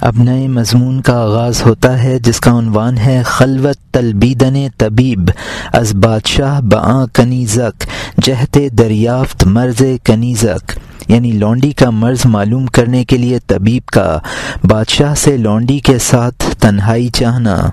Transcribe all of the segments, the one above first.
اب نئے مضمون کا آغاز ہوتا ہے، جس کا عنوان ہے، خلوت تلبیدن طبیب، از بادشاہ بآں کنیزک، جہت دریافت مرض کنیزک۔ یعنی لونڈی کا مرض معلوم کرنے کے لیے طبیب کا، بادشاہ سے لونڈی کے ساتھ تنہائی چاہنا۔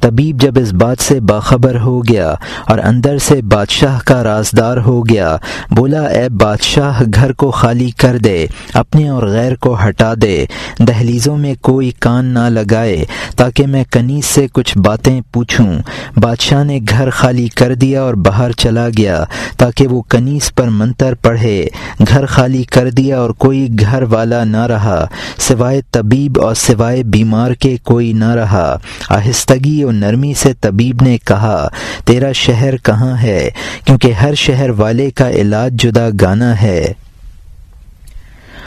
طبیب جب اس بات سے باخبر ہو گیا اور اندر سے بادشاہ کا رازدار ہو گیا، بولا، اے بادشاہ، گھر کو خالی کر دے، اپنے اور غیر کو ہٹا دے، دہلیزوں میں کوئی کان نہ لگائے تاکہ میں کنیز سے کچھ باتیں پوچھوں۔ بادشاہ نے گھر خالی کر دیا اور باہر چلا گیا تاکہ وہ کنیز پر منتر پڑھے۔ گھر خالی کر دیا اور کوئی گھر والا نہ رہا، سوائے طبیب اور سوائے بیمار کے کوئی نہ رہا۔ آہستگی نرمی سے طبیب نے کہا، تیرا شہر کہاں ہے؟ کیونکہ ہر شہر والے کا علاج جدا گانا ہے۔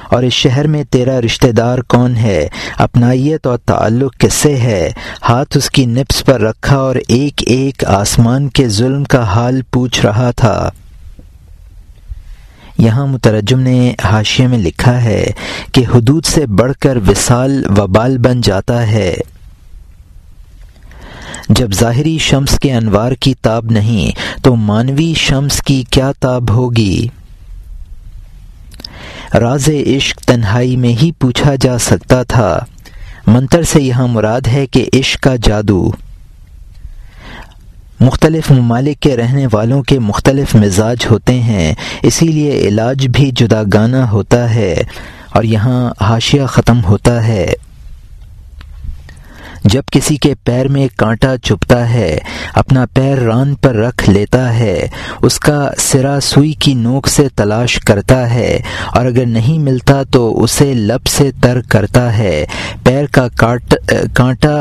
اور اس شہر میں تیرا رشتہ دار کون ہے؟ اپنائیت اور تعلق کس سے ہے؟ ہاتھ اس کی نپس پر رکھا اور ایک ایک آسمان کے ظلم کا حال پوچھ رہا تھا۔ یہاں مترجم نے حاشیے میں لکھا ہے کہ حدود سے بڑھ کر وصال وبال بن جاتا ہے۔ جب ظاہری شمس کے انوار کی تاب نہیں، تو مانوی شمس کی کیا تاب ہوگی؟ راز عشق تنہائی میں ہی پوچھا جا سکتا تھا۔ منتر سے یہاں مراد ہے کہ عشق کا جادو۔ مختلف ممالک کے رہنے والوں کے مختلف مزاج ہوتے ہیں، اسی لیے علاج بھی جدا گانا ہوتا ہے اور یہاں حاشیہ ختم ہوتا ہے۔ جب کسی کے پیر میں کانٹا چپتا ہے، اپنا پیر ران پر رکھ لیتا ہے، اس کا سرا سوئی کی نوک سے تلاش کرتا ہے، اور اگر نہیں ملتا تو اسے لب سے تر کرتا ہے۔ پیر کا کانٹا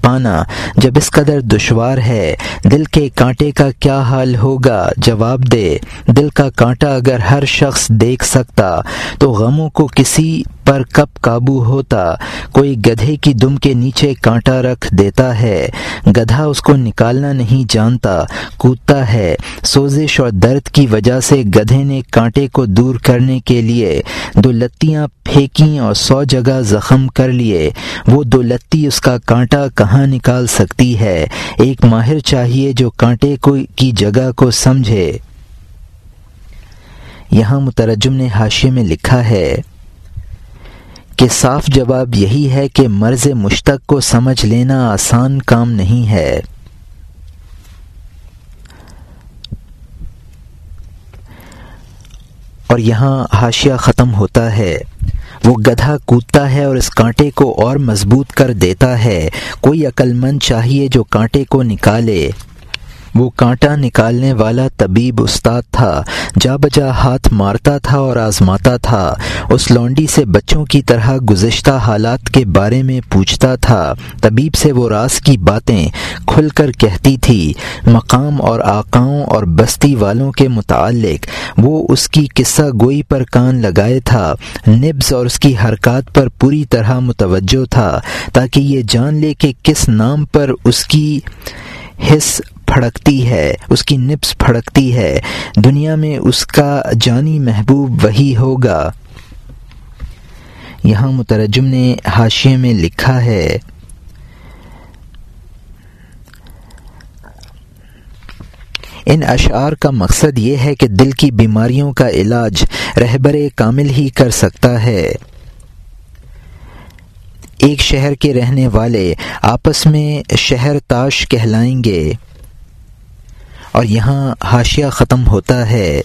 پانا، جب اس قدر دشوار ہے، دل کے کانٹے کا کیا حال ہوگا؟ جواب دے۔ دل کا کانٹا اگر ہر شخص دیکھ سکتا، تو غموں کو کسی پر کب قابو ہوتا؟ کوئی گدھے کی دم کے نیچے کانٹا رکھ دیتا ہے۔ گدھا اس کو نکالنا نہیں جانتا، کودتا ہے۔ سوزش اور درد کی وجہ سے گدھے نے کانٹے کو دور کرنے کے لیے دو لتیاں پھینکی اور سو جگہ زخم کر لیے۔ وہ دو لتی اس کا کانٹا کہاں نکال سکتی ہے؟ ایک ماہر چاہیے جو کانٹے کو کی جگہ کو سمجھے۔ یہاں مترجم نے حاشے میں لکھا ہے کہ صاف جواب یہی ہے کہ مرض مشتق کو سمجھ لینا آسان کام نہیں ہے۔ اور یہاں حاشیہ ختم ہوتا ہے۔ وہ گدھا کودتا ہے اور اس کانٹے کو اور مضبوط کر دیتا ہے۔ کوئی عقل مند چاہیے جو کانٹے کو نکالے۔ وہ کانٹا نکالنے والا طبیب استاد تھا، جا بجا ہاتھ مارتا تھا اور آزماتا تھا، اس لونڈی سے بچوں کی طرح گزشتہ حالات کے بارے میں پوچھتا تھا۔ طبیب سے وہ راز کی باتیں کھل کر کہتی تھی، مقام اور آقاؤں اور بستی والوں کے متعلق۔ وہ اس کی قصہ گوئی پر کان لگائے تھا نبز اور اس کی حرکات پر پوری طرح متوجہ تھا، تاکہ یہ جان لے کہ کس نام پر اس کی حص پھڑکتی ہے، اس کی نپس پھڑکتی ہے۔ دنیا میں اس کا جانی محبوب وہی ہوگا۔ یہاں مترجم نے حاشیے میں لکھا ہے، ان اشعار کا مقصد یہ ہے کہ دل کی بیماریوں کا علاج رہبر کامل ہی کر سکتا ہے۔ ایک شہر کے رہنے والے آپس میں شہر تاش کہلائیں گے۔ اور یہاں حاشیہ ختم ہوتا ہے۔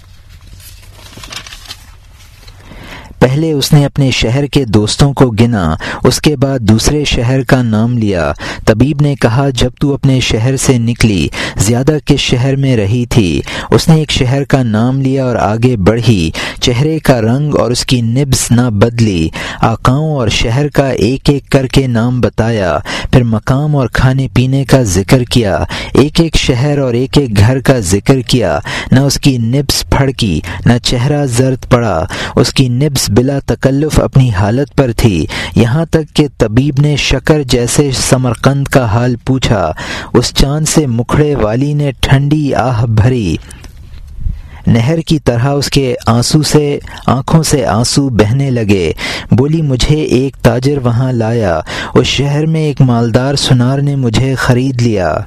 پہلے اس نے اپنے شہر کے دوستوں کو گنا، اس کے بعد دوسرے شہر کا نام لیا۔ طبیب نے کہا، جب تو اپنے شہر سے نکلی، زیادہ کس شہر میں رہی تھی؟ اس نے ایک شہر کا نام لیا اور آگے بڑھی۔ چہرے کا رنگ اور اس کی نبز نہ بدلی۔ آکاؤں اور شہر کا ایک ایک کر کے نام بتایا۔ پھر مقام اور کھانے پینے کا ذکر کیا۔ ایک ایک شہر اور ایک ایک گھر کا ذکر کیا۔ نہ اس کی نبز پھڑکی، نہ چہرہ زرد پڑا۔ اس کی نبز بلا تکلف اپنی حالت پر تھی۔ یہاں تک کہ طبیب نے شکر جیسے سمرقند کا حال پوچھا۔ اس چاند سے مکھڑے والی نے ٹھنڈی آہ بھری۔ نہر کی طرح اس کے آنسو سے، آنکھوں سے آنسو بہنے لگے۔ بولی، مجھے ایک تاجر وہاں لایا۔ اس شہر میں ایک مالدار سنار نے مجھے خرید لیا۔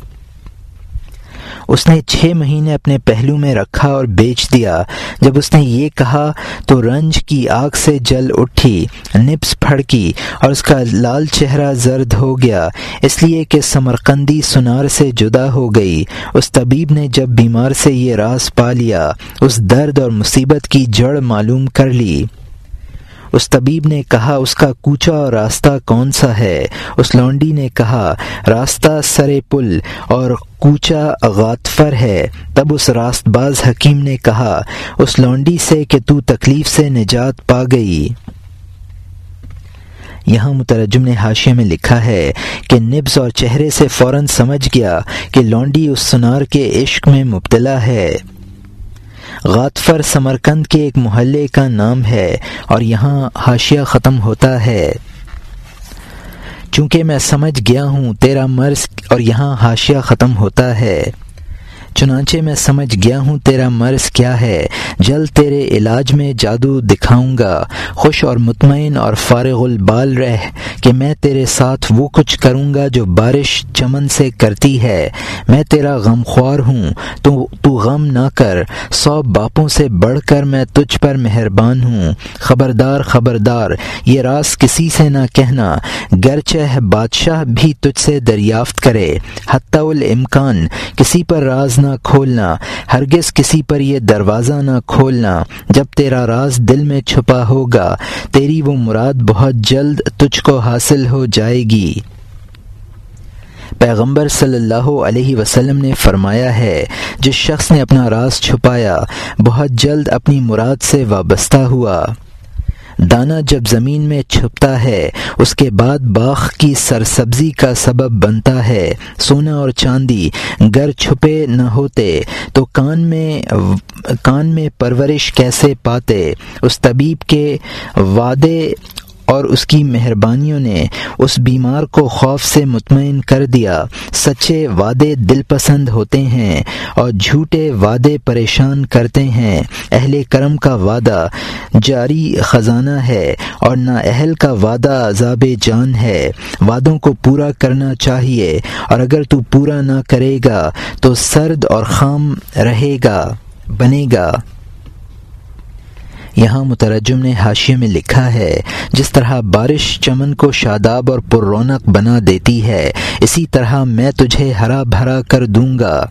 اس نے چھ مہینے اپنے پہلو میں رکھا اور بیچ دیا۔ جب اس نے یہ کہا تو رنج کی آگ سے جل اٹھی، نپس پھڑکی اور اس کا لال چہرہ زرد ہو گیا۔ اس لیے کہ سمرقندی سنار سے جدا ہو گئی۔ اس طبیب نے جب بیمار سے یہ راز پا لیا، اس درد اور مصیبت کی جڑ معلوم کر لی۔ اس طبیب نے کہا، اس کا کوچا اور راستہ کون سا ہے؟ اس لونڈی نے کہا، راستہ سرے پل اور کوچا غاتفر ہے۔ تب اس راست باز حکیم نے کہا، اس لونڈی سے کہ تو تکلیف سے نجات پا گئی۔ یہاں مترجم نے حاشیے میں لکھا ہے کہ نبز اور چہرے سے فوراً سمجھ گیا کہ لونڈی اس سنار کے عشق میں مبتلا ہے۔ غاتفر سمرکند کے ایک محلے کا نام ہے اور یہاں حاشیہ ختم ہوتا ہے۔ چونکہ میں سمجھ گیا ہوں تیرا مرض اور یہاں حاشیہ ختم ہوتا ہے۔ چنانچہ میں سمجھ گیا ہوں تیرا مرض کیا ہے۔ جلد تیرے علاج میں جادو دکھاؤں گا۔ خوش اور مطمئن اور فارغ البال رہ کہ میں تیرے ساتھ وہ کچھ کروں گا جو بارش چمن سے کرتی ہے۔ میں تیرا غم خوار ہوں۔ تو تو غم نہ کر۔ سو باپوں سے بڑھ کر میں تجھ پر مہربان ہوں۔ خبردار خبردار، یہ راز کسی سے نہ کہنا۔ گرچہ بادشاہ بھی تجھ سے دریافت کرے۔ حتی الامکان، کسی پر راز نہ کھولنا، ہرگز کسی پر یہ دروازہ نہ کھولنا۔ جب تیرا راز دل میں چھپا ہوگا، تیری وہ مراد بہت جلد تجھ کو حاصل ہو جائے گی۔ پیغمبر صلی اللہ علیہ وسلم نے فرمایا ہے، جس شخص نے اپنا راز چھپایا، بہت جلد اپنی مراد سے وابستہ ہوا۔ دانہ جب زمین میں چھپتا ہے، اس کے بعد باغ کی سرسبزی کا سبب بنتا ہے۔ سونا اور چاندی گر چھپے نہ ہوتے، تو کان میں کان میں پرورش کیسے پاتے؟ اس طبیب کے وعدے اور اس کی مہربانیوں نے اس بیمار کو خوف سے مطمئن کر دیا۔ سچے وعدے دل پسند ہوتے ہیں اور جھوٹے وعدے پریشان کرتے ہیں۔ اہل کرم کا وعدہ جاری خزانہ ہے اور نا اہل کا وعدہ عذاب جان ہے۔ وعدوں کو پورا کرنا چاہیے اور اگر تو پورا نہ کرے گا تو سرد اور خام رہے گا، بنے گا۔ یہاں مترجم نے حاشیے میں لکھا ہے، جس طرح بارش چمن کو شاداب اور پر رونق بنا دیتی ہے، اسی طرح میں تجھے ہرا بھرا کر دوں گا۔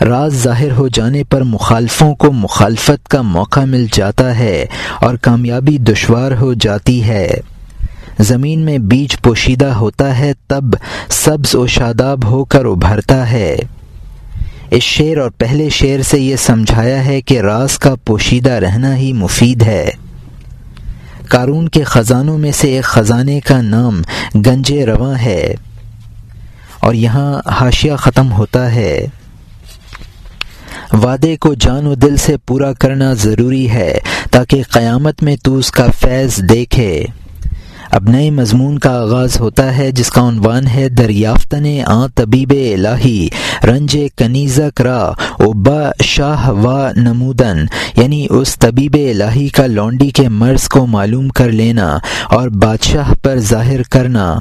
راز ظاہر ہو جانے پر مخالفوں کو مخالفت کا موقع مل جاتا ہے اور کامیابی دشوار ہو جاتی ہے۔ زمین میں بیج پوشیدہ ہوتا ہے، تب سبز و شاداب ہو کر ابھرتا ہے۔ اس شعر اور پہلے شعر سے یہ سمجھایا ہے کہ راز کا پوشیدہ رہنا ہی مفید ہے۔ کارون کے خزانوں میں سے ایک خزانے کا نام گنج رواں ہے اور یہاں حاشیہ ختم ہوتا ہے۔ وعدے کو جان و دل سے پورا کرنا ضروری ہے تاکہ قیامت میں تو اس کا فیض دیکھے۔ اب نئے مضمون کا آغاز ہوتا ہے، جس کا عنوان ہے دریافتن آ طبیب الہی، رنج کنیزک را اوبا شاہ و نمودن یعنی اس طبیب الہی کا لونڈی کے مرض کو معلوم کر لینا اور بادشاہ پر ظاہر کرنا۔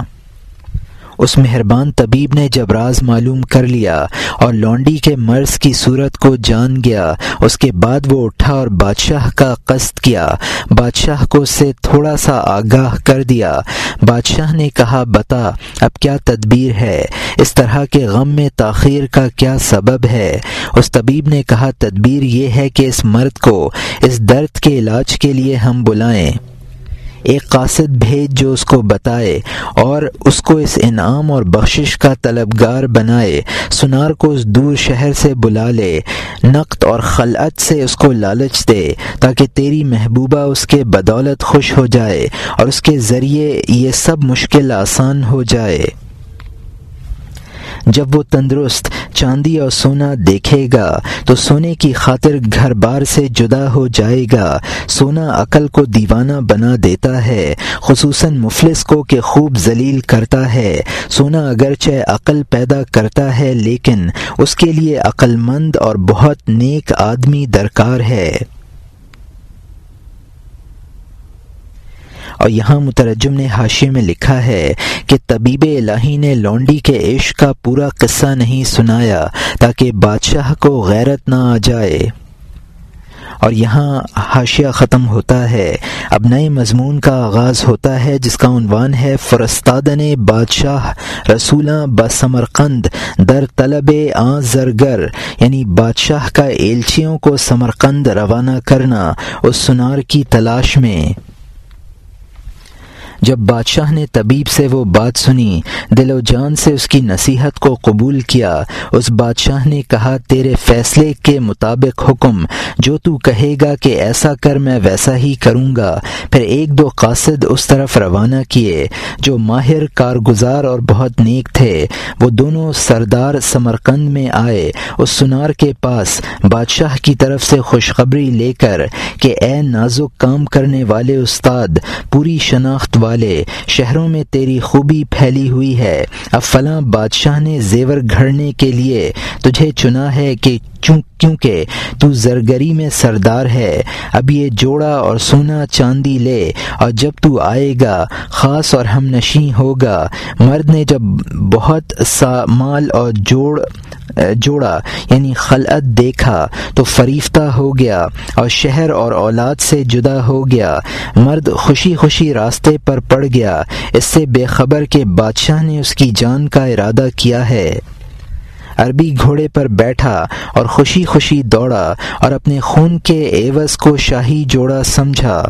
اس مہربان طبیب نے جب راز معلوم کر لیا اور لونڈی کے مرض کی صورت کو جان گیا، اس کے بعد وہ اٹھا اور بادشاہ کا قصد کیا۔ بادشاہ کو اس سے تھوڑا سا آگاہ کر دیا۔ بادشاہ نے کہا، بتا، اب کیا تدبیر ہے؟ اس طرح کے غم میں تاخیر کا کیا سبب ہے؟ اس طبیب نے کہا، تدبیر یہ ہے کہ اس مرد کو اس درد کے علاج کے لیے ہم بلائیں۔ ایک قاصد بھیج جو اس کو بتائے اور اس کو اس انعام اور بخشش کا طلبگار بنائے، سنار کو اس دور شہر سے بلا لے، نقد اور خلعت سے اس کو لالچ دے، تاکہ تیری محبوبہ اس کے بدولت خوش ہو جائے اور اس کے ذریعے یہ سب مشکل آسان ہو جائے۔ جب وہ تندرست، چاندی اور سونا دیکھے گا، تو سونے کی خاطر گھر بار سے جدا ہو جائے گا۔ سونا عقل کو دیوانہ بنا دیتا ہے، خصوصاً مفلس کو کہ خوب ذلیل کرتا ہے۔ سونا اگرچہ عقل پیدا کرتا ہے، لیکن اس کے لیے عقل مند اور بہت نیک آدمی درکار ہے۔ اور یہاں مترجم نے حاشے میں لکھا ہے کہ طبیب الہی نے لونڈی کے عشق کا پورا قصہ نہیں سنایا تاکہ بادشاہ کو غیرت نہ آ جائے۔ اور یہاں حاشیہ ختم ہوتا ہے۔ اب نئے مضمون کا آغاز ہوتا ہے جس کا عنوان ہے فرستادن بادشاہ رسولہ بسمرقند در طلب آ زرگر یعنی بادشاہ کا ایلچیوں کو سمرقند روانہ کرنا، اس سنار کی تلاش میں۔ جب بادشاہ نے طبیب سے وہ بات سنی، دل و جان سے اس کی نصیحت کو قبول کیا، اس بادشاہ نے کہا، تیرے فیصلے کے مطابق حکم، جو تو کہے گا کہ ایسا کر میں ویسا ہی کروں گا۔ پھر ایک دو قاصد اس طرف روانہ کیے، جو ماہر، کارگزار اور بہت نیک تھے۔ وہ دونوں سردار سمرقند میں آئے، اس سنار کے پاس بادشاہ کی طرف سے خوشخبری لے کر کہ اے نازک کام کرنے والے استاد، پوری شناخت والے شہروں میں تیری خوبی پھیلی ہوئی ہے۔ اب فلاں بادشاہ نے زیور گھڑنے کے لیے تجھے چنا ہے کہ کیونکہ تو زرگری میں سردار ہے۔ اب یہ جوڑا اور سونا چاندی لے اور جب تو آئے گا، خاص اور ہم نشیں ہوگا۔ مرد نے جب بہت سا مال اور جوڑ جوڑا یعنی خلعت دیکھا تو فریفتہ ہو گیا اور شہر اور اولاد سے جدا ہو گیا۔ مرد خوشی خوشی راستے پر پڑ گیا۔ اس سے بے خبر کہ بادشاہ نے اس کی جان کا ارادہ کیا ہے۔ عربی گھوڑے پر بیٹھا اور خوشی خوشی دوڑا اور اپنے خون کے ایوز کو شاہی جوڑا سمجھا۔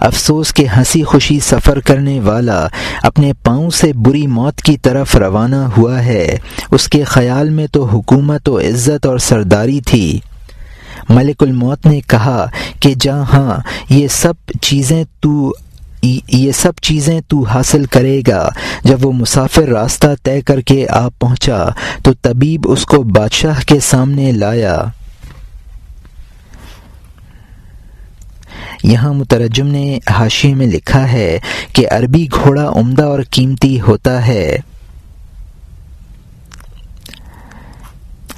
افسوس کے ہنسی خوشی سفر کرنے والا اپنے پاؤں سے بری موت کی طرف روانہ ہوا ہے۔ اس کے خیال میں تو حکومت و عزت اور سرداری تھی۔ ملک الموت نے کہا کہ جہاں یہ سب چیزیں تو، یہ سب چیزیں تو حاصل کرے گا۔ جب وہ مسافر راستہ طے کر کے آپ پہنچا تو طبیب اس کو بادشاہ کے سامنے لایا۔ یہاں مترجم نے حاشی میں لکھا ہے کہ عربی گھوڑا عمدہ اور قیمتی ہوتا ہے۔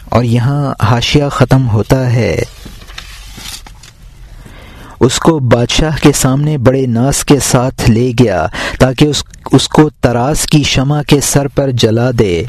اور یہاں حاشیہ ختم ہوتا ہے۔ اس کو بادشاہ کے سامنے بڑے ناس کے ساتھ لے گیا تاکہ اس اس کو تراس کی شمع کے سر پر جلا دے۔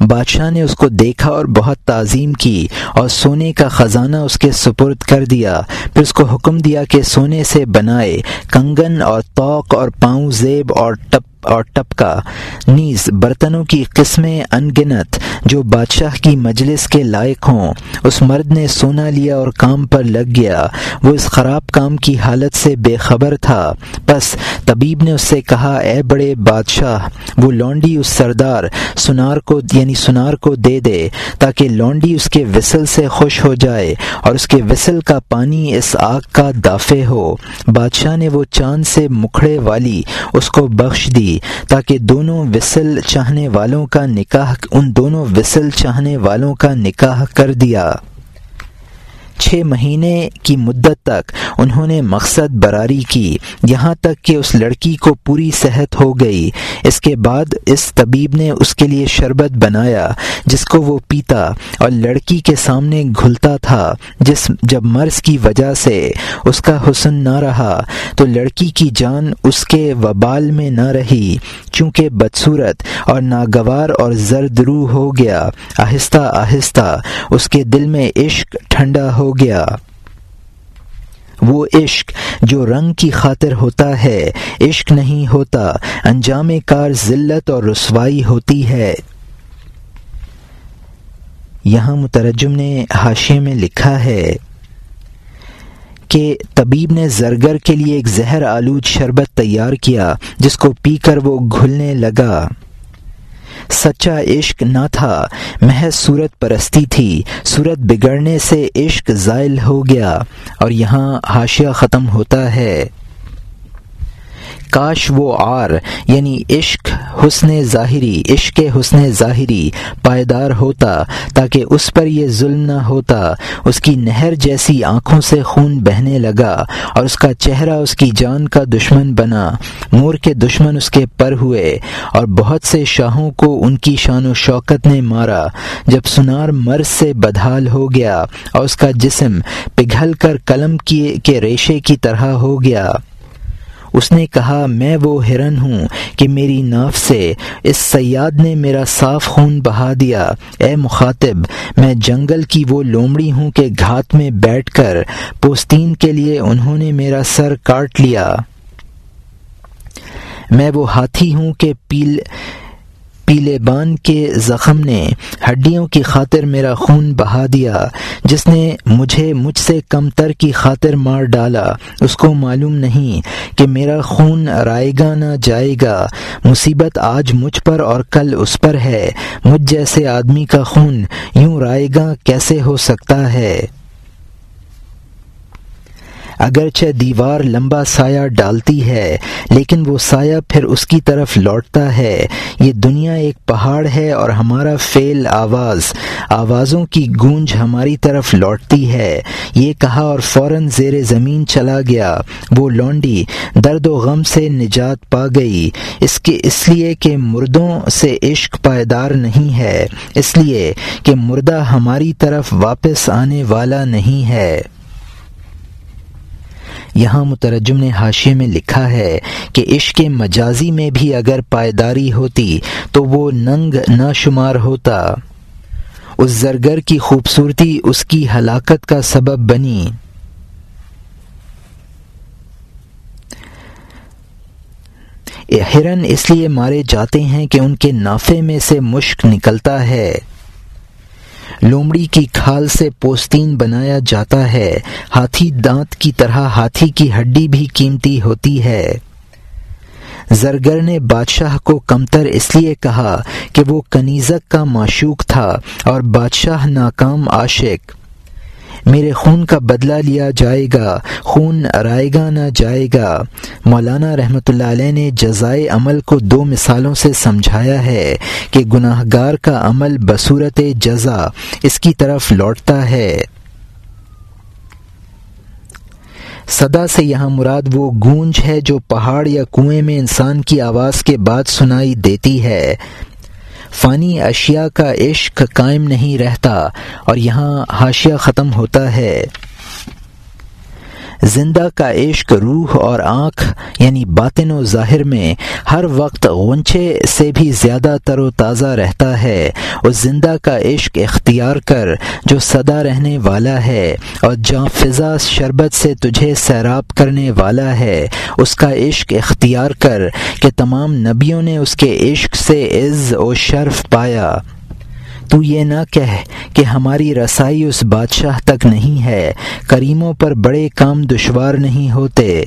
بادشاہ نے اس کو دیکھا اور بہت تعظیم کی اور سونے کا خزانہ اس کے سپرد کر دیا۔ پھر اس کو حکم دیا کہ سونے سے بنائے کنگن اور توق اور پاؤں زیب اور ٹپ اور ٹپکا۔ نیز، برتنوں کی قسمیں انگنت جو بادشاہ کی مجلس کے لائق ہوں۔ اس مرد نے سونا لیا اور کام پر لگ گیا۔ وہ اس خراب کام کی حالت سے بے خبر تھا۔ بس طبیب نے اس سے کہا، اے بڑے بادشاہ، وہ لونڈی اس سردار سنار کو یعنی سنار کو دے دے تاکہ لونڈی اس کے وسل سے خوش ہو جائے اور اس کے وسل کا پانی اس آگ کا دافع ہو۔ بادشاہ نے وہ چاند سے مکھڑے والی اس کو بخش دی۔ تاکہ دونوں وسل چاہنے والوں کا نکاح، ان دونوں وسل چاہنے والوں کا نکاح کر دیا۔ چھ مہینے کی مدت تک انہوں نے مقصد براری کی، یہاں تک کہ اس لڑکی کو پوری صحت ہو گئی۔ اس کے بعد اس طبیب نے اس کے لیے شربت بنایا، جس کو وہ پیتا اور لڑکی کے سامنے گھلتا تھا، جس جب مرض کی وجہ سے اس کا حسن نہ رہا تو لڑکی کی جان اس کے وبال میں نہ رہی۔ چونکہ بدصورت اور ناگوار اور زرد روح ہو گیا، آہستہ آہستہ اس کے دل میں عشق ٹھنڈا ہو گیا۔ وہ عشق جو رنگ کی خاطر ہوتا ہے، عشق نہیں ہوتا، انجام کار ذلت اور رسوائی ہوتی ہے۔ یہاں مترجم نے حاشے میں لکھا ہے کہ طبیب نے زرگر کے لیے ایک زہر آلود شربت تیار کیا، جس کو پی کر وہ گھلنے لگا۔ سچا عشق نہ تھا، محض صورت پرستی تھی، صورت بگڑنے سے عشق زائل ہو گیا، اور یہاں حاشیہ ختم ہوتا ہے۔ کاش وہ آر یعنی عشق حسن ظاہری، عشق حسن ظاہری پائیدار ہوتا، تاکہ اس پر یہ ظلم نہ ہوتا۔ اس کی نہر جیسی آنکھوں سے خون بہنے لگا اور اس کا چہرہ اس کی جان کا دشمن بنا۔ مور کے دشمن اس کے پر ہوئے اور بہت سے شاہوں کو ان کی شان و شوکت نے مارا۔ جب سنار مرض سے بدحال ہو گیا اور اس کا جسم پگھل کر قلم کے ریشے کی طرح ہو گیا۔ اس نے کہا، میں وہ ہرن ہوں کہ میری ناف سے اس سیاد نے میرا صاف خون بہا دیا۔ اے مخاطب، میں جنگل کی وہ لومڑی ہوں کہ گھات میں بیٹھ کر پوستین کے لیے انہوں نے میرا سر کاٹ لیا۔ میں وہ ہاتھی ہوں کہ پیل پیلے بان کے زخم نے ہڈیوں کی خاطر میرا خون بہا دیا۔ جس نے مجھے مجھ سے کم تر کی خاطر مار ڈالا، اس کو معلوم نہیں کہ میرا خون رائے گا نہ جائے گا۔ مصیبت آج مجھ پر اور کل اس پر ہے۔ مجھ جیسے آدمی کا خون یوں رائے گا کیسے ہو سکتا ہے؟ اگرچہ دیوار لمبا سایہ ڈالتی ہے، لیکن وہ سایہ پھر اس کی طرف لوٹتا ہے۔ یہ دنیا ایک پہاڑ ہے اور ہمارا فیل آواز، آوازوں کی گونج ہماری طرف لوٹتی ہے۔ یہ کہا اور فوراً زیر زمین چلا گیا۔ وہ لونڈی درد و غم سے نجات پا گئی۔ اس کے اس لیے کہ مردوں سے عشق پائیدار نہیں ہے، اس لیے کہ مردہ ہماری طرف واپس آنے والا نہیں ہے۔ یہاں مترجم نے حاشے میں لکھا ہے کہ عشق مجازی میں بھی اگر پائیداری ہوتی تو وہ ننگ نہ شمار ہوتا۔ اس زرگر کی خوبصورتی اس کی ہلاکت کا سبب بنی۔ ہرن اس لیے مارے جاتے ہیں کہ ان کے نافے میں سے مشک نکلتا ہے۔ لومڑی کی کھال سے پوستین بنایا جاتا ہے۔ ہاتھی دانت کی طرح ہاتھی کی ہڈی بھی قیمتی ہوتی ہے۔ زرگر نے بادشاہ کو کمتر اس لیے کہا کہ وہ کنیزک کا معشوق تھا اور بادشاہ ناکام عاشق۔ میرے خون کا بدلہ لیا جائے گا، خون رائے گا نہ جائے گا۔ مولانا رحمۃ اللہ علیہ نے جزائے عمل کو دو مثالوں سے سمجھایا ہے کہ گناہ گار کا عمل بصورت جزا اس کی طرف لوٹتا ہے۔ صدا سے یہاں مراد وہ گونج ہے جو پہاڑ یا کنویں میں انسان کی آواز کے بعد سنائی دیتی ہے۔ فانی اشیاء کا عشق قائم نہیں رہتا اور یہاں حاشیہ ختم ہوتا ہے۔ زندہ کا عشق، روح اور آنکھ یعنی باطن و ظاہر میں ہر وقت غنچے سے بھی زیادہ تر و تازہ رہتا ہے اس زندہ کا عشق اختیار کر جو صدا رہنے والا ہے اور جہاں فضا شربت سے تجھے سیراب کرنے والا ہے، اس کا عشق اختیار کر کہ تمام نبیوں نے اس کے عشق سے عز و شرف پایا۔ تو یہ نہ کہہ کہ ہماری رسائی اس بادشاہ تک نہیں ہے، کریموں پر بڑے کام دشوار نہیں ہوتے۔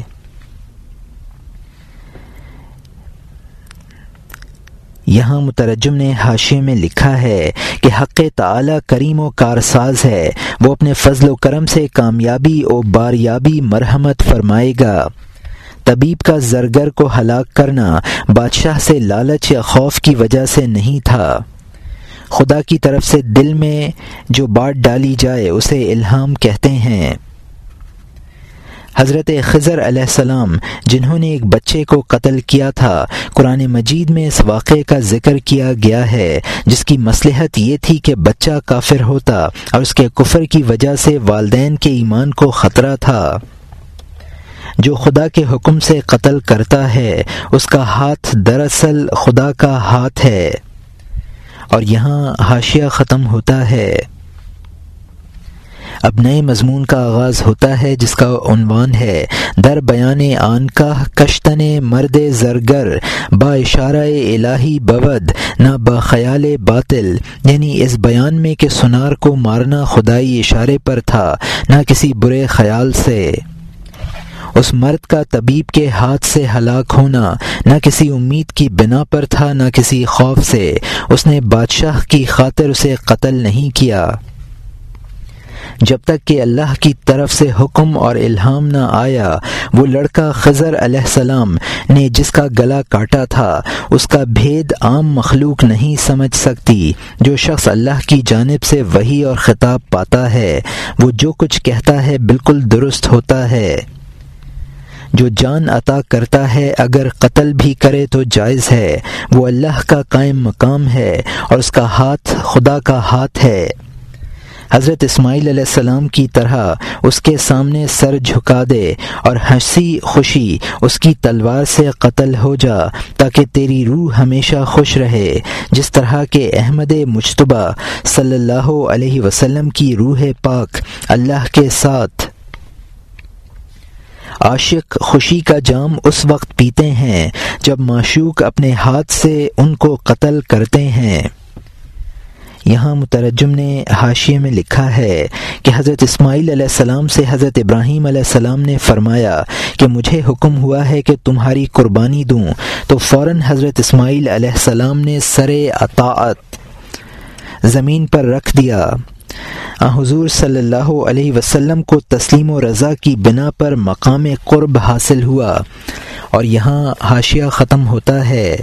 یہاں مترجم نے حاشے میں لکھا ہے کہ حق تعلی کریم و کارساز ہے، وہ اپنے فضل و کرم سے کامیابی و باریابی مرحمت فرمائے گا۔ طبیب کا زرگر کو ہلاک کرنا بادشاہ سے لالچ یا خوف کی وجہ سے نہیں تھا۔ خدا کی طرف سے دل میں جو بات ڈالی جائے اسے الہام کہتے ہیں۔ حضرت خضر علیہ السلام، جنہوں نے ایک بچے کو قتل کیا تھا، قرآن مجید میں اس واقعے کا ذکر کیا گیا ہے، جس کی مصلحت یہ تھی کہ بچہ کافر ہوتا اور اس کے کفر کی وجہ سے والدین کے ایمان کو خطرہ تھا۔ جو خدا کے حکم سے قتل کرتا ہے، اس کا ہاتھ دراصل خدا کا ہاتھ ہے۔ اور یہاں حاشیہ ختم ہوتا ہے۔ اب نئے مضمون کا آغاز ہوتا ہے جس کا عنوان ہے، در بیان آن کا کشتن مرد زرگر، با اشارہ الہی بود نہ با خیال باطل۔ یعنی اس بیان میں کہ سنار کو مارنا خدائی اشارے پر تھا، نہ کسی برے خیال سے۔ اس مرد کا طبیب کے ہاتھ سے ہلاک ہونا، نہ کسی امید کی بنا پر تھا، نہ کسی خوف سے۔ اس نے بادشاہ کی خاطر اسے قتل نہیں کیا۔ جب تک کہ اللہ کی طرف سے حکم اور الہام نہ آیا، وہ لڑکا خضر علیہ السلام نے جس کا گلا کاٹا تھا، اس کا بھید عام مخلوق نہیں سمجھ سکتی۔ جو شخص اللہ کی جانب سے وہی اور خطاب پاتا ہے، وہ جو کچھ کہتا ہے بالکل درست ہوتا ہے۔ جو جان عطا کرتا ہے، اگر قتل بھی کرے تو جائز ہے۔ وہ اللہ کا قائم مقام ہے اور اس کا ہاتھ خدا کا ہاتھ ہے۔ حضرت اسماعیل علیہ السلام کی طرح اس کے سامنے سر جھکا دے اور ہنسی خوشی اس کی تلوار سے قتل ہو جا تاکہ تیری روح ہمیشہ خوش رہے۔ جس طرح کہ احمد مشتبہ صلی اللہ علیہ وسلم کی روح پاک اللہ کے ساتھ عاشق خوشی کا جام اس وقت پیتے ہیں جب معشوق اپنے ہاتھ سے ان کو قتل کرتے ہیں۔ یہاں مترجم نے حاشیے میں لکھا ہے کہ حضرت اسماعیل علیہ السلام سے حضرت ابراہیم علیہ السلام نے فرمایا کہ مجھے حکم ہوا ہے کہ تمہاری قربانی دوں۔ تو فوراً حضرت اسماعیل علیہ السلام نے سر اطاعت زمین پر رکھ دیا۔ حضور صلی اللہ علیہ وسلم کو تسلیم و رضا کی بنا پر مقام قرب حاصل ہوا اور یہاں حاشیہ ختم ہوتا ہے۔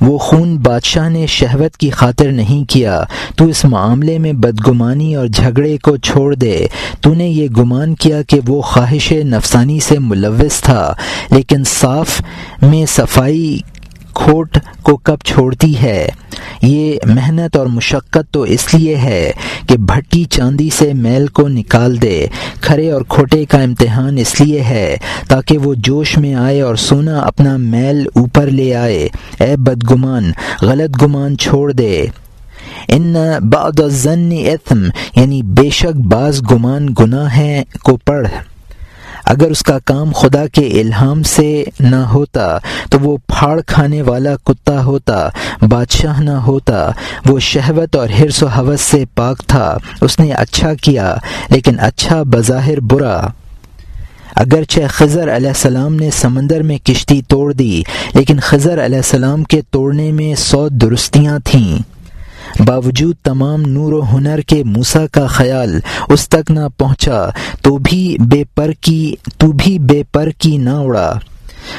وہ خون بادشاہ نے شہوت کی خاطر نہیں کیا۔ تو اس معاملے میں بدگمانی اور جھگڑے کو چھوڑ دے۔ تو نے یہ گمان کیا کہ وہ خواہش نفسانی سے ملوث تھا، لیکن صاف میں صفائی کھوٹ کو کب چھوڑتی ہے؟ یہ محنت اور مشقت تو اس لیے ہے کہ بھٹی چاندی سے میل کو نکال دے۔ کھرے اور کھوٹے کا امتحان اس لیے ہے تاکہ وہ جوش میں آئے اور سونا اپنا میل اوپر لے آئے۔ اے بدگمان، غلط گمان چھوڑ دے۔ ان بعد الظن اثم یعنی بے شک بعض گمان گناہ ہیں کو پڑھ۔ اگر اس کا کام خدا کے الہام سے نہ ہوتا، تو وہ پھاڑ کھانے والا کتا ہوتا، بادشاہ نہ ہوتا۔ وہ شہوت اور حرص و حوث سے پاک تھا، اس نے اچھا کیا، لیکن اچھا بظاہر برا۔ اگرچہ خضر علیہ السلام نے سمندر میں کشتی توڑ دی، لیکن خضر علیہ السلام کے توڑنے میں سو درستیاں تھیں۔ باوجود تمام نور و ہنر کے موسا کا خیال اس تک نہ پہنچا، تو بھی بے پر کی تو بھی بے پر کی نہ اڑا۔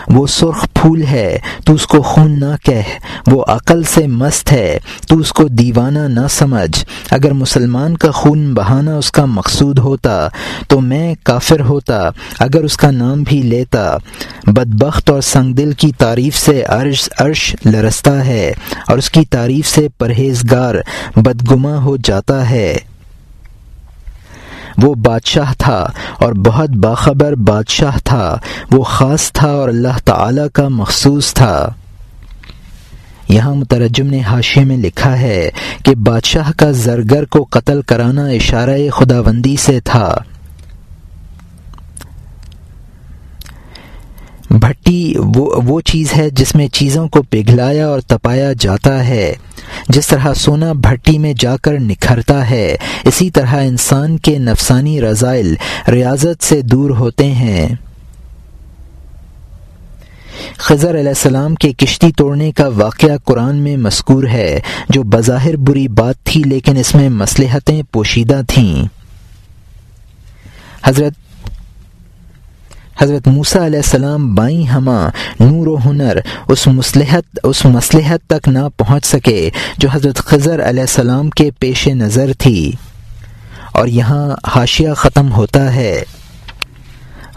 وہ سرخ پھول ہے، تو اس کو خون نہ کہہ، وہ عقل سے مست ہے، تو اس کو دیوانہ نہ سمجھ۔ اگر مسلمان کا خون بہانا اس کا مقصود ہوتا، تو میں کافر ہوتا، اگر اس کا نام بھی لیتا۔ بدبخت اور سنگ دل کی تعریف سے عرش عرش لرستا ہے، اور اس کی تعریف سے پرہیزگار بدگما ہو جاتا ہے۔ وہ بادشاہ تھا اور بہت باخبر بادشاہ تھا، وہ خاص تھا اور اللہ تعالی کا مخصوص تھا۔ یہاں مترجم نے حاشے میں لکھا ہے کہ بادشاہ کا زرگر کو قتل کرانا اشارہ خداوندی سے تھا۔ بھٹی، وہ وہ چیز ہے جس میں چیزوں کو پگھلایا اور تپایا جاتا ہے۔ جس طرح سونا بھٹی میں جا کر نکھرتا ہے، اسی طرح انسان کے نفسانی رضائل ریاضت سے دور ہوتے ہیں۔ خضر علیہ السلام کے کشتی توڑنے کا واقعہ قرآن میں مذکور ہے، جو بظاہر بری بات تھی لیکن اس میں مصلحتیں پوشیدہ تھیں۔ حضرت حضرت موسیٰ علیہ السلام بائیں ہما نور و ہنر اس مصلحت اس مصلحت تک نہ پہنچ سکے جو حضرت خضر علیہ السلام کے پیش نظر تھی۔ اور یہاں حاشیہ ختم ہوتا ہے۔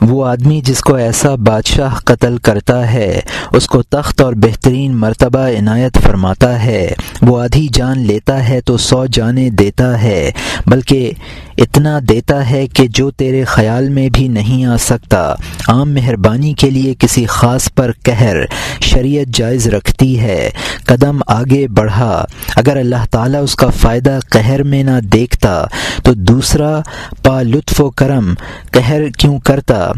وہ آدمی جس کو ایسا بادشاہ قتل کرتا ہے، اس کو تخت اور بہترین مرتبہ عنایت فرماتا ہے۔ وہ آدھی جان لیتا ہے تو سو جانیں دیتا ہے، بلکہ اتنا دیتا ہے کہ جو تیرے خیال میں بھی نہیں آ سکتا، عام مہربانی کے لیے کسی خاص پر قہر شریعت جائز رکھتی ہے، قدم آگے بڑھا۔ اگر اللہ تعالیٰ اس کا فائدہ قہر میں نہ دیکھتا تو دوسرا پا لطف و کرم قہر کیوں کرتا؟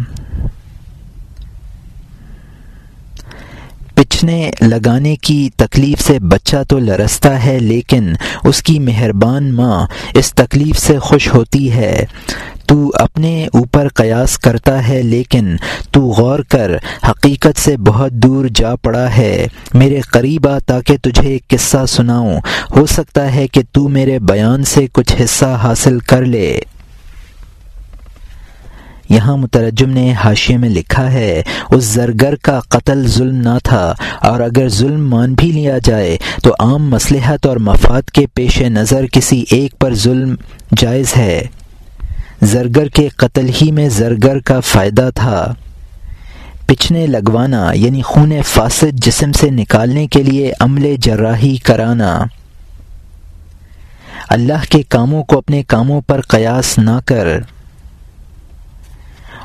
پچھنے لگانے کی تکلیف سے بچہ تو لرستا ہے، لیکن اس کی مہربان ماں اس تکلیف سے خوش ہوتی ہے۔ تو اپنے اوپر قیاس کرتا ہے، لیکن تو غور کر، حقیقت سے بہت دور جا پڑا ہے۔ میرے قریب آ تاکہ تجھے ایک قصہ سناؤں۔ ہو سکتا ہے کہ تو میرے بیان سے کچھ حصہ حاصل کر لے۔ یہاں مترجم نے حاشیے میں لکھا ہے، اس زرگر کا قتل ظلم نہ تھا، اور اگر ظلم مان بھی لیا جائے تو عام مصلحت اور مفاد کے پیش نظر کسی ایک پر ظلم جائز ہے۔ زرگر کے قتل ہی میں زرگر کا فائدہ تھا۔ پچھنے لگوانا یعنی خون فاسد جسم سے نکالنے کے لیے عمل جراحی کرانا۔ اللہ کے کاموں کو اپنے کاموں پر قیاس نہ کر۔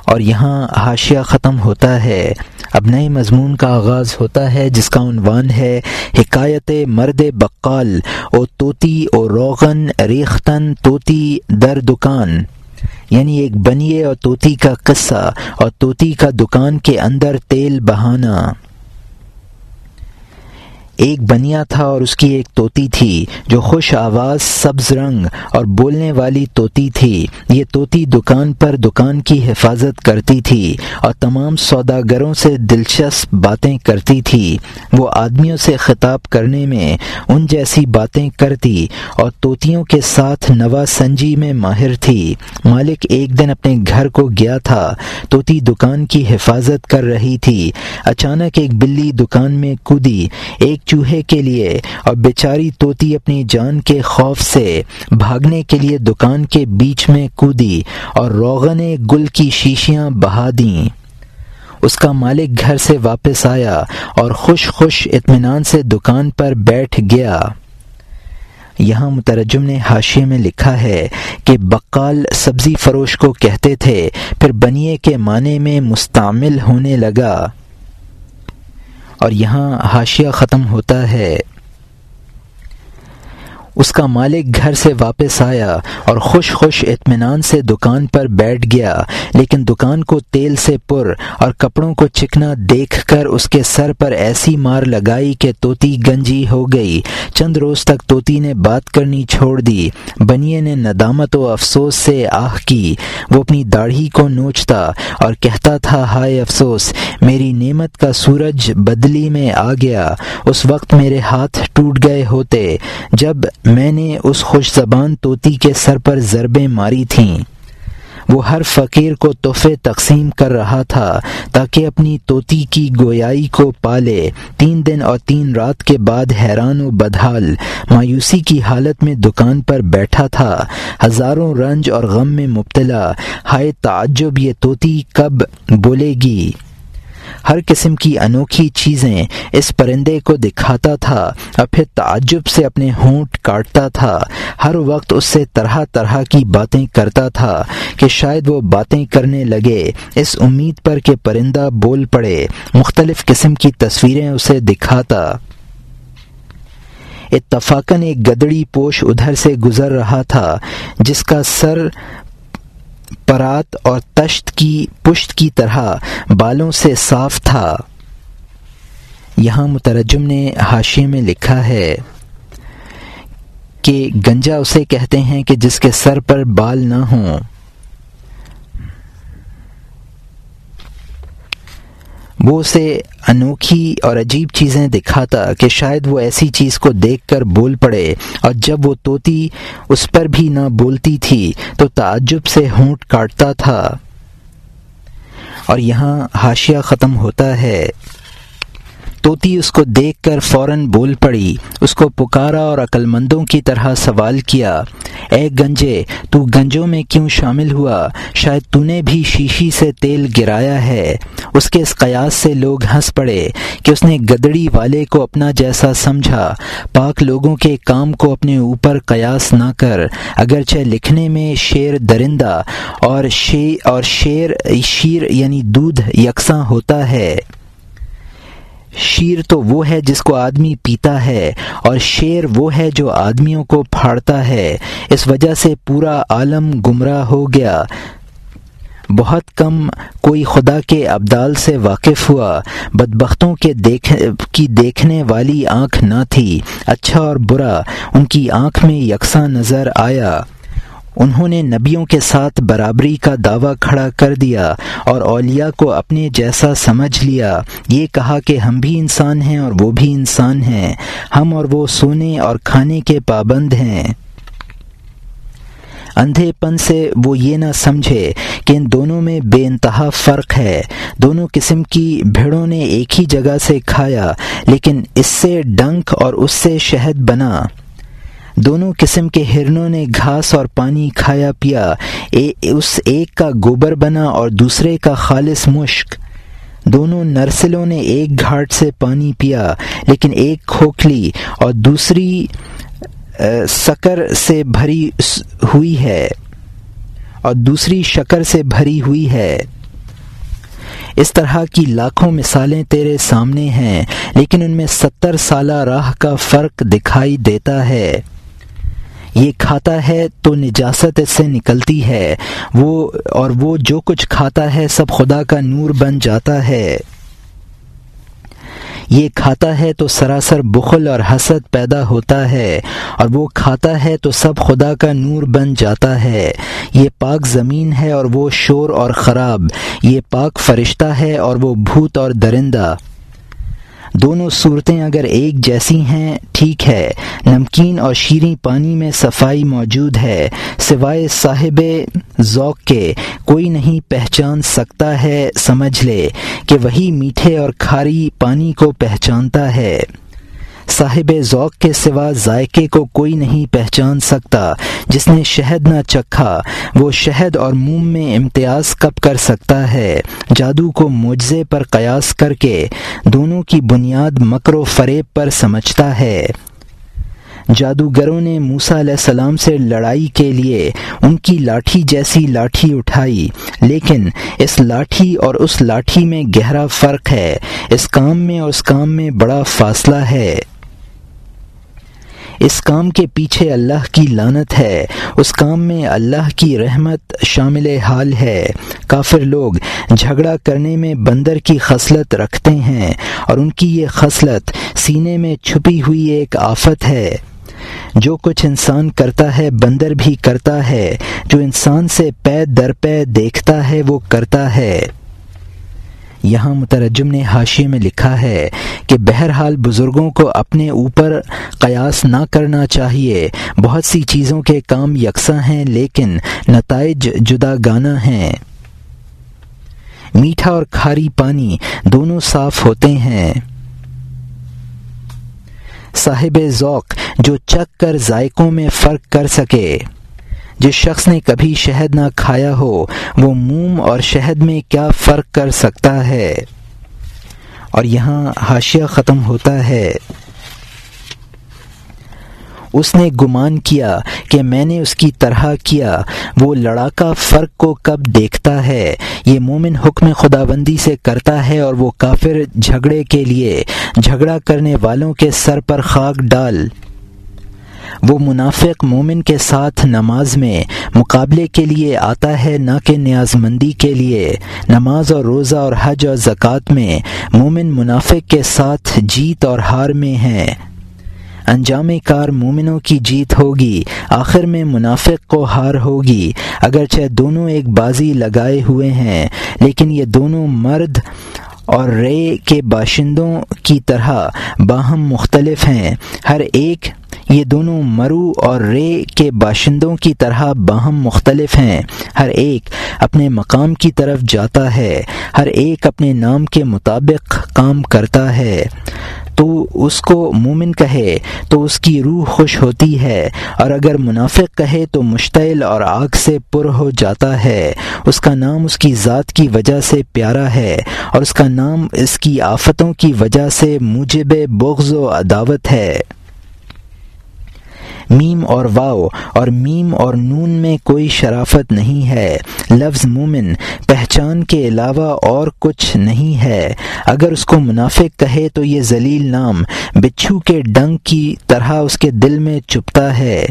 اور یہاں حاشیہ ختم ہوتا ہے۔ اب نئے مضمون کا آغاز ہوتا ہے، جس کا عنوان ہے، حکایت مرد بقال، او توتی او روغن، ریختن توتی در دکان۔ یعنی ایک بنیے اور طوطی کا قصہ اور طوطی کا دکان کے اندر تیل بہانا۔ ایک بنیا تھا اور اس کی ایک طوطی تھی، جو خوش آواز، سبز رنگ اور بولنے والی طوطی تھی۔ یہ طوطی دکان پر دکان کی حفاظت کرتی تھی اور تمام سوداگروں سے دلچسپ باتیں کرتی تھی۔ وہ آدمیوں سے خطاب کرنے میں ان جیسی باتیں کرتی اور طوطیوں کے ساتھ نوا سنجی میں ماہر تھی۔ مالک ایک دن اپنے گھر کو گیا تھا، طوطی دکان کی حفاظت کر رہی تھی۔ اچانک ایک بلی دکان میں کودی، ایک چوہے کے لیے اور بیچاری توتی اپنی جان کے خوف سے بھاگنے کے لیے دکان کے بیچ میں کودی اور روغن گل کی شیشیاں بہا دیں۔ اس کا مالک گھر سے واپس آیا اور خوش خوش اطمینان سے دکان پر بیٹھ گیا۔ یہاں مترجم نے حاشیے میں لکھا ہے کہ بقال سبزی فروش کو کہتے تھے، پھر بنیے کے معنی میں مستعمل ہونے لگا۔ اور یہاں حاشیہ ختم ہوتا ہے۔ اس کا مالک گھر سے واپس آیا اور خوش خوش اطمینان سے دکان پر بیٹھ گیا، لیکن دکان کو تیل سے پر اور کپڑوں کو چکنا دیکھ کر اس کے سر پر ایسی مار لگائی کہ توتی گنجی ہو گئی۔ چند روز تک توتی نے بات کرنی چھوڑ دی۔ بنیے نے ندامت و افسوس سے آہ کی۔ وہ اپنی داڑھی کو نوچتا اور کہتا تھا، ہائے افسوس، میری نعمت کا سورج بدلی میں آ گیا۔ اس وقت میرے ہاتھ ٹوٹ گئے ہوتے۔ جب میں نے اس خوش زبان طوطی کے سر پر ضربیں ماری تھیں۔ وہ ہر فقیر کو تحفے تقسیم کر رہا تھا تاکہ اپنی طوطی کی گویائی کو پالے۔ تین دن اور تین رات کے بعد حیران و بدحال مایوسی کی حالت میں دکان پر بیٹھا تھا۔ ہزاروں رنج اور غم میں مبتلا۔ ہائے تعجب، یہ طوطی کب بولے گی؟ ہر قسم کی انوکھی چیزیں اس پرندے کو دکھاتا تھا اور پھر تعجب سے اپنے ہونٹ کاٹتا تھا۔ ہر وقت اس سے طرح طرح کی باتیں کرتا تھا کہ شاید وہ باتیں کرنے لگے۔ اس امید پر کہ پرندہ بول پڑے۔ مختلف قسم کی تصویریں اسے دکھاتا۔ اتفاقاً ایک گدڑی پوش ادھر سے گزر رہا تھا، جس کا سر پرات اور تشت کی پشت کی طرح بالوں سے صاف تھا۔ یہاں مترجم نے حاشی میں لکھا ہے کہ گنجا اسے کہتے ہیں کہ جس کے سر پر بال نہ ہوں۔ وہ اسے انوکھی اور عجیب چیزیں دکھاتا کہ شاید وہ ایسی چیز کو دیکھ کر بول پڑے اور جب وہ توتی اس پر بھی نہ بولتی تھی تو تعجب سے ہونٹ کاٹتا تھا۔ اور یہاں حاشیہ ختم ہوتا ہے۔ توتی اس کو دیکھ کر فوراً بول پڑی۔ اس کو پکارا اور عقل مندوں کی طرح سوال کیا، اے گنجے، تو گنجوں میں کیوں شامل ہوا؟ شاید تو نے بھی شیشی سے تیل گرایا ہے اس کے اس قیاس سے لوگ ہنس پڑے کہ اس نے گدڑی والے کو اپنا جیسا سمجھا۔ پاک لوگوں کے کام کو اپنے اوپر قیاس نہ کر، اگرچہ لکھنے میں شیر درندہ اور شیر اور شیر شیر یعنی دودھ یکساں ہوتا ہے۔ شیر تو وہ ہے جس کو آدمی پیتا ہے، اور شیر وہ ہے جو آدمیوں کو پھاڑتا ہے۔ اس وجہ سے پورا عالم گمراہ ہو گیا۔ بہت کم کوئی خدا کے ابدال سے واقف ہوا۔ بدبختوں کے دیکھ، کی دیکھنے والی آنکھ نہ تھی۔ اچھا اور برا، ان کی آنکھ میں یکساں نظر آیا۔ انہوں نے نبیوں کے ساتھ برابری کا دعویٰ کھڑا کر دیا اور اولیاء کو اپنے جیسا سمجھ لیا۔ یہ کہا کہ ہم بھی انسان ہیں اور وہ بھی انسان ہیں۔ ہم اور وہ سونے اور کھانے کے پابند ہیں۔ اندھے پن سے وہ یہ نہ سمجھے کہ ان دونوں میں بے انتہا فرق ہے۔ دونوں قسم کی بھیڑوں نے ایک ہی جگہ سے کھایا، لیکن اس سے ڈنک اور اس سے شہد بنا۔ دونوں قسم کے ہرنوں نے گھاس اور پانی کھایا پیا، اے، اس ایک کا گوبر بنا اور دوسرے کا خالص مشک۔ دونوں نرسلوں نے ایک گھاٹ سے پانی پیا، لیکن ایک کھوکھلی اور دوسری سکر سے بھری ہوئی ہے۔ اور دوسری شکر سے بھری ہوئی ہے۔ اس طرح کی لاکھوں مثالیں تیرے سامنے ہیں، لیکن ان میں ستر سالہ راہ کا فرق دکھائی دیتا ہے۔ یہ کھاتا ہے تو نجاست اس سے نکلتی ہے۔ وہ اور وہ جو کچھ کھاتا ہے سب خدا کا نور بن جاتا ہے۔ یہ کھاتا ہے تو سراسر بخل اور حسد پیدا ہوتا ہے، اور وہ کھاتا ہے تو سب خدا کا نور بن جاتا ہے۔ یہ پاک زمین ہے اور وہ شور اور خراب۔ یہ پاک فرشتہ ہے اور وہ بھوت اور درندہ۔ دونوں صورتیں اگر ایک جیسی ہیں، ٹھیک ہے۔ نمکین اور شیریں پانی میں صفائی موجود ہے، سوائے صاحب ذوق کے۔ کوئی نہیں پہچان سکتا ہے، سمجھ لے کہ وہی میٹھے اور کھاری پانی کو پہچانتا ہے۔ صاحب ذوق کے سوا ذائقے کو کوئی نہیں پہچان سکتا۔ جس نے شہد نہ چکھا، وہ شہد اور موم میں امتیاز کب کر سکتا ہے؟ جادو کو معجزے پر قیاس کر کے دونوں کی بنیاد مکر و فریب پر سمجھتا ہے۔ جادوگروں نے موسا علیہ السلام سے لڑائی کے لیے ان کی لاٹھی جیسی لاٹھی اٹھائی، لیکن اس لاٹھی اور اس لاٹھی میں گہرا فرق ہے۔ اس کام میں اور اس کام میں بڑا فاصلہ ہے۔ اس کام کے پیچھے اللہ کی لانت ہے۔ اس کام میں اللہ کی رحمت شامل حال ہے۔ کافر لوگ جھگڑا کرنے میں بندر کی خصلت رکھتے ہیں اور ان کی یہ خصلت سینے میں چھپی ہوئی ایک آفت ہے۔ جو کچھ انسان کرتا ہے، بندر بھی کرتا ہے۔ جو انسان سے پے در پے دیکھتا ہے، وہ کرتا ہے۔ یہاں مترجم نے حاشیے میں لکھا ہے کہ بہرحال بزرگوں کو اپنے اوپر قیاس نہ کرنا چاہیے۔ بہت سی چیزوں کے کام یکساں ہیں، لیکن نتائج جدا گانا ہیں۔ میٹھا اور کھاری پانی دونوں صاف ہوتے ہیں۔ صاحب ذوق جو چک کر ذائقوں میں فرق کر سکے۔ جس شخص نے کبھی شہد نہ کھایا ہو، وہ موم اور شہد میں کیا فرق کر سکتا ہے؟ اور یہاں حاشیہ ختم ہوتا ہے۔ اس نے گمان کیا کہ میں نے اس کی طرح کیا، وہ لڑاکا فرق کو کب دیکھتا ہے؟ یہ مومن حکم خدا بندی سے کرتا ہے اور وہ کافر جھگڑے کے لیے جھگڑا کرنے والوں کے سر پر خاک ڈال۔ وہ منافق مومن کے ساتھ نماز میں مقابلے کے لیے آتا ہے، نہ کہ نیاز مندی کے لیے۔ نماز اور روزہ اور حج اور زکوٰۃ میں مومن منافق کے ساتھ جیت اور ہار میں ہیں انجام کار مومنوں کی جیت ہوگی، آخر میں منافق کو ہار ہوگی۔ اگرچہ دونوں ایک بازی لگائے ہوئے ہیں، لیکن یہ دونوں مرد اور رے کے باشندوں کی طرح باہم مختلف ہیں۔ ہر ایک یہ دونوں مرو اور رے کے باشندوں کی طرح باہم مختلف ہیں۔ ہر ایک اپنے مقام کی طرف جاتا ہے، ہر ایک اپنے نام کے مطابق کام کرتا ہے۔ تو اس کو مومن کہے، تو اس کی روح خوش ہوتی ہے۔ اور اگر منافق کہے، تو مشتعل اور آگ سے پر ہو جاتا ہے۔ اس کا نام اس کی ذات کی وجہ سے پیارا ہے، اور اس کا نام اس کی آفتوں کی وجہ سے موجب بغض و عداوت ہے۔ میم اور واؤ، اور میم اور نون میں کوئی شرافت نہیں ہے۔ لفظ مومن، پہچان کے علاوہ اور کچھ نہیں ہے۔ اگر اس کو منافق کہے تو یہ ذلیل نام، بچھو کے ڈنگ کی طرح اس کے دل میں چپتا ہے۔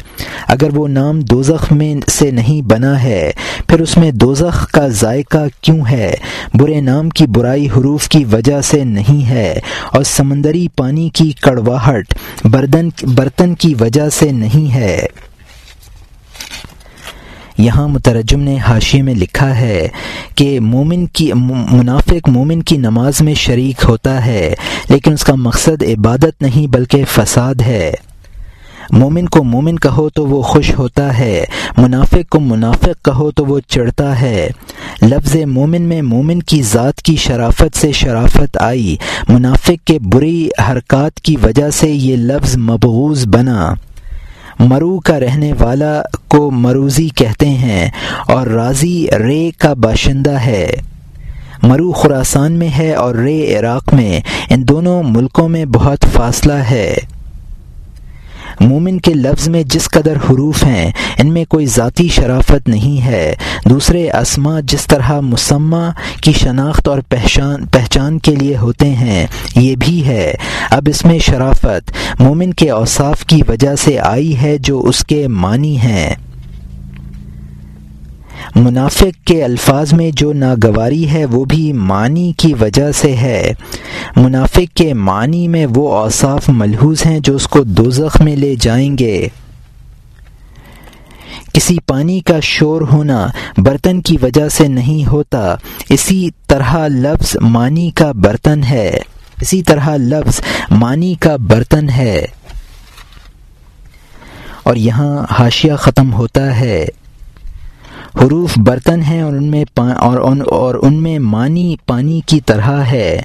اگر وہ نام دوزخ میں سے نہیں بنا ہے، پھر اس میں دوزخ کا ذائقہ کیوں ہے؟ برے نام کی برائی حروف کی وجہ سے نہیں ہے، اور سمندری پانی کی کڑواہٹ، برتن کی وجہ سے نہیں ہے۔ یہاں مترجم نے حاشی میں لکھا ہے کہ مومن کی منافق مومن کی نماز میں شریک ہوتا ہے، لیکن اس کا مقصد عبادت نہیں بلکہ فساد ہے۔ مومن کو مومن کہو تو وہ خوش ہوتا ہے، منافق کو منافق کہو تو وہ چڑھتا ہے۔ لفظ مومن میں مومن کی ذات کی شرافت سے شرافت آئی، منافق کے بری حرکات کی وجہ سے یہ لفظ مبغوض بنا۔ مرو کا رہنے والا کو مروزی کہتے ہیں اور راضی رے کا باشندہ ہے۔ مرو خوراسان میں ہے اور رے عراق میں۔ ان دونوں ملکوں میں بہت فاصلہ ہے۔ مومن کے لفظ میں جس قدر حروف ہیں، ان میں کوئی ذاتی شرافت نہیں ہے۔ دوسرے اسما جس طرح مسمہ کی شناخت اور پہچان پہچان کے لیے ہوتے ہیں، یہ بھی ہے۔ اب اس میں شرافت مومن کے اوصاف کی وجہ سے آئی ہے جو اس کے معنی ہیں۔ منافق کے الفاظ میں جو ناگواری ہے وہ بھی معنی کی وجہ سے ہے۔ منافق کے معنی میں وہ اوصاف ملحوظ ہیں جو اس کو دوزخ میں لے جائیں گے۔ کسی پانی کا شور ہونا برتن کی وجہ سے نہیں ہوتا، اسی طرح لفظ معنی کا برتن ہے۔ اسی طرح لفظ معنی کا برتن ہے۔ اور یہاں حاشیہ ختم ہوتا ہے۔ حروف برتن ہیں اور ان میں اور ان اور ان میں معنی پانی کی طرح ہے۔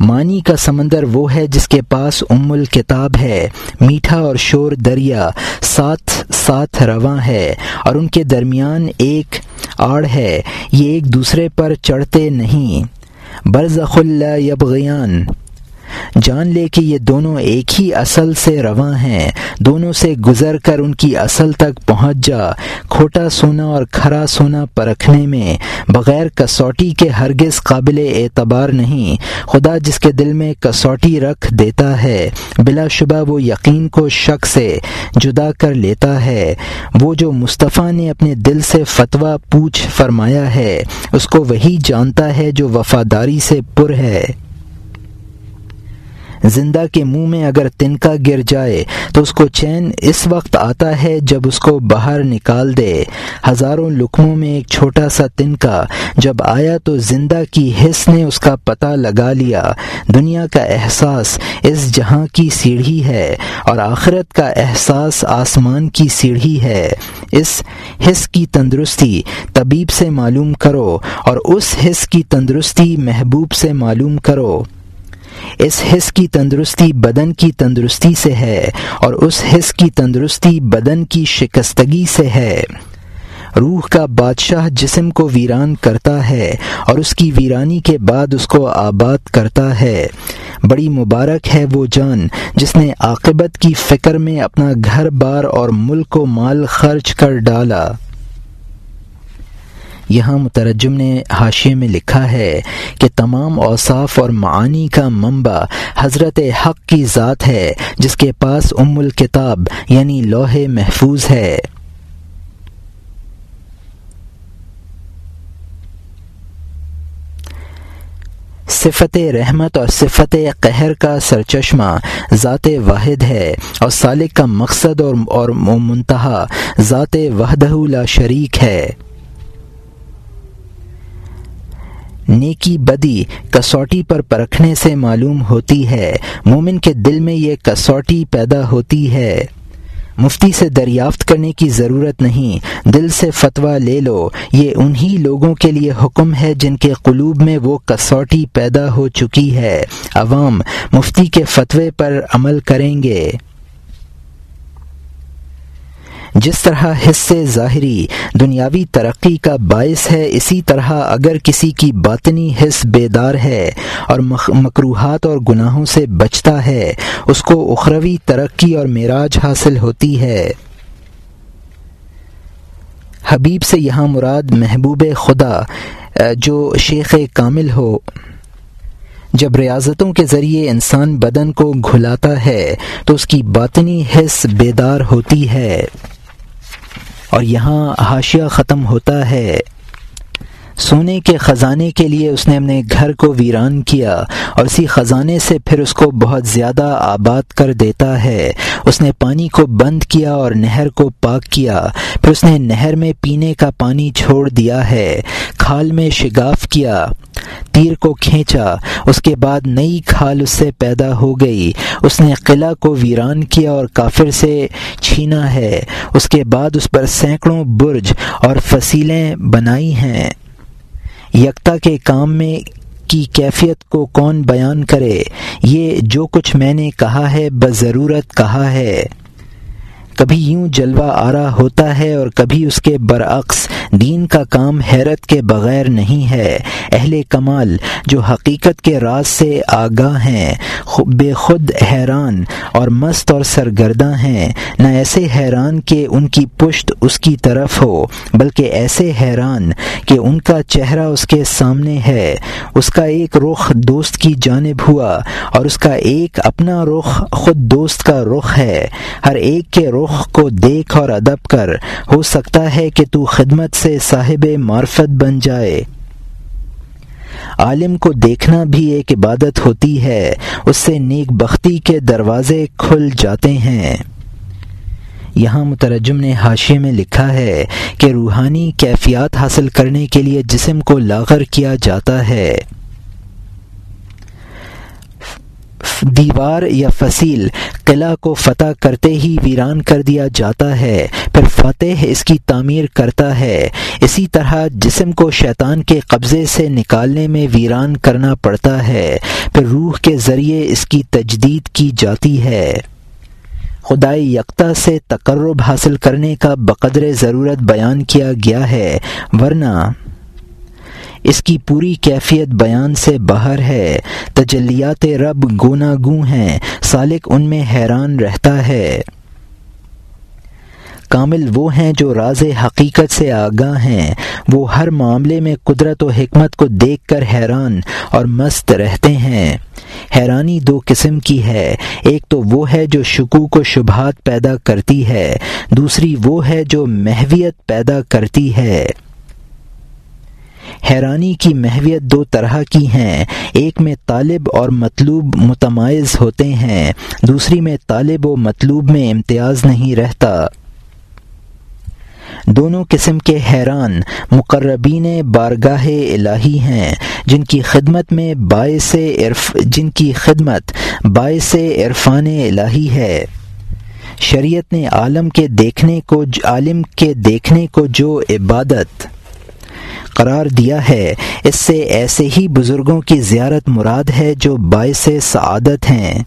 معنی کا سمندر وہ ہے جس کے پاس ام الکتاب ہے۔ میٹھا اور شور دریا ساتھ ساتھ رواں ہے اور ان کے درمیان ایک آڑ ہے۔ یہ ایک دوسرے پر چڑھتے نہیں۔ برزخ اللہ یبغیان۔ جان لے کہ یہ دونوں ایک ہی اصل سے رواں ہیں۔ دونوں سے گزر کر ان کی اصل تک پہنچ جا۔ کھوٹا سونا اور کھرا سونا پرکھنے میں، بغیر کسوٹی کے ہرگز قابل اعتبار نہیں۔ خدا جس کے دل میں کسوٹی رکھ دیتا ہے، بلا شبہ وہ یقین کو شک سے جدا کر لیتا ہے۔ وہ جو مصطفیٰ نے اپنے دل سے فتویٰ پوچھ فرمایا ہے، اس کو وہی جانتا ہے جو وفاداری سے پر ہے۔ زندہ کے منہ میں اگر تنکا گر جائے تو اس کو چین اس وقت آتا ہے جب اس کو باہر نکال دے۔ ہزاروں لکموں میں ایک چھوٹا سا تنکا جب آیا تو زندہ کی حص نے اس کا پتہ لگا لیا۔ دنیا کا احساس اس جہاں کی سیڑھی ہے اور آخرت کا احساس آسمان کی سیڑھی ہے۔ اس حص کی تندرستی طبیب سے معلوم کرو اور اس حص کی تندرستی محبوب سے معلوم کرو۔ اس حص کی تندرستی بدن کی تندرستی سے ہے اور اس حص کی تندرستی بدن کی شکستگی سے ہے۔ روح کا بادشاہ جسم کو ویران کرتا ہے اور اس کی ویرانی کے بعد اس کو آباد کرتا ہے۔ بڑی مبارک ہے وہ جان جس نے عاقبت کی فکر میں اپنا گھر بار اور ملک و مال خرچ کر ڈالا۔ یہاں مترجم نے حاشیے میں لکھا ہے کہ تمام اوصاف اور معانی کا منبع حضرت حق کی ذات ہے، جس کے پاس ام الکتاب یعنی لوح محفوظ ہے۔ صفت رحمت اور صفت قہر کا سرچشمہ ذات واحد ہے اور سالک کا مقصد اور منتہا ذات وحدہ لا شریک ہے۔ نیکی بدی کسوٹی پر پرکھنے سے معلوم ہوتی ہے۔ مومن کے دل میں یہ کسوٹی پیدا ہوتی ہے۔ مفتی سے دریافت کرنے کی ضرورت نہیں۔ دل سے فتویٰ لے لو۔ یہ انہی لوگوں کے لیے حکم ہے جن کے قلوب میں وہ کسوٹی پیدا ہو چکی ہے۔ عوام، مفتی کے فتوے پر عمل کریں گے۔ جس طرح حصے ظاہری دنیاوی ترقی کا باعث ہے، اسی طرح اگر کسی کی باطنی حص بیدار ہے اور مقروحات اور گناہوں سے بچتا ہے، اس کو اخروی ترقی اور معراج حاصل ہوتی ہے۔ حبیب سے یہاں مراد محبوب خدا جو شیخ کامل ہو۔ جب ریاضتوں کے ذریعے انسان بدن کو گھلاتا ہے، تو اس کی باطنی حص بیدار ہوتی ہے۔ اور یہاں حاشیہ ختم ہوتا ہے۔ سونے کے خزانے کے لیے اس نے اپنے گھر کو ویران کیا اور اسی خزانے سے پھر اس کو بہت زیادہ آباد کر دیتا ہے۔ اس نے پانی کو بند کیا اور نہر کو پاک کیا۔ پھر اس نے نہر میں پینے کا پانی چھوڑ دیا ہے۔ کھال میں شگاف کیا۔ تیر کو کھینچا، اس کے بعد نئی کھال اس سے پیدا ہو گئی۔ اس نے قلعہ کو ویران کیا اور کافر سے چھینا ہے۔ اس کے بعد اس پر سینکڑوں برج اور فصیلیں بنائی ہیں۔ یکتا کے کام میں کی کیفیت کو کون بیان کرے؟ یہ جو کچھ میں نے کہا ہے، بضرورت کہا ہے۔ کبھی یوں جلوہ آرا ہوتا ہے اور کبھی اس کے برعکس دین کا کام حیرت کے بغیر نہیں ہے۔ اہل کمال جو حقیقت کے راز سے آگاہ ہیں بے خود حیران اور مست اور سرگرداں ہیں۔ نہ ایسے حیران کہ ان کی پشت اس کی طرف ہو، بلکہ ایسے حیران کہ ان کا چہرہ اس کے سامنے ہے۔ اس کا ایک رخ دوست کی جانب ہوا اور اس کا ایک اپنا رخ خود دوست کا رخ ہے۔ ہر ایک کے رخ کو دیکھ اور ادب کر، ہو سکتا ہے کہ تو خدمت سے صاحب معرفت بن جائے۔ عالم کو دیکھنا بھی ایک عبادت ہوتی ہے، اس سے نیک بختی کے دروازے کھل جاتے ہیں۔ یہاں مترجم نے حاشے میں لکھا ہے کہ روحانی کیفیات حاصل کرنے کے لیے جسم کو لاغر کیا جاتا ہے۔ دیوار یا فصیل قلعہ کو فتح کرتے ہی ویران کر دیا جاتا ہے، پھر فتح اس کی تعمیر کرتا ہے۔ اسی طرح جسم کو شیطان کے قبضے سے نکالنے میں ویران کرنا پڑتا ہے، پھر روح کے ذریعے اس کی تجدید کی جاتی ہے۔ خدائی یکتا سے تقرب حاصل کرنے کا بقدر ضرورت بیان کیا گیا ہے، ورنہ اس کی پوری کیفیت بیان سے باہر ہے۔ تجلیات رب گونا گوں ہیں۔ سالک ان میں حیران رہتا ہے۔ کامل وہ ہیں جو راز حقیقت سے آگاہ ہیں۔ وہ ہر معاملے میں قدرت و حکمت کو دیکھ کر حیران اور مست رہتے ہیں۔ حیرانی دو قسم کی ہے۔ ایک تو وہ ہے جو شکوک و شبہات پیدا کرتی ہے۔ دوسری وہ ہے جو محویت پیدا کرتی ہے۔ حیرانی کی محویت دو طرح کی ہیں۔ ایک میں طالب اور مطلوب متمائز ہوتے ہیں۔ دوسری میں طالب و مطلوب میں امتیاز نہیں رہتا۔ دونوں قسم کے حیران، مقربین بارگاہ الہی ہیں۔ جن کی خدمت میں باعث عرف، جن کی خدمت باعث عرفان الہی ہے۔ شریعت نے عالم کے دیکھنے کو عالم کے دیکھنے کو جو عبادت۔ قرار دیا ہے۔ اس سے ایسے ہی بزرگوں کی زیارت مراد ہے جو باعث سعادت ہیں۔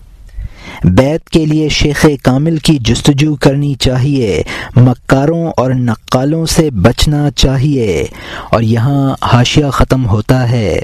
بیت کے لیے شیخ کامل کی جستجو کرنی چاہیے، مکاروں اور نقالوں سے بچنا چاہیے۔ اور یہاں حاشیہ ختم ہوتا ہے۔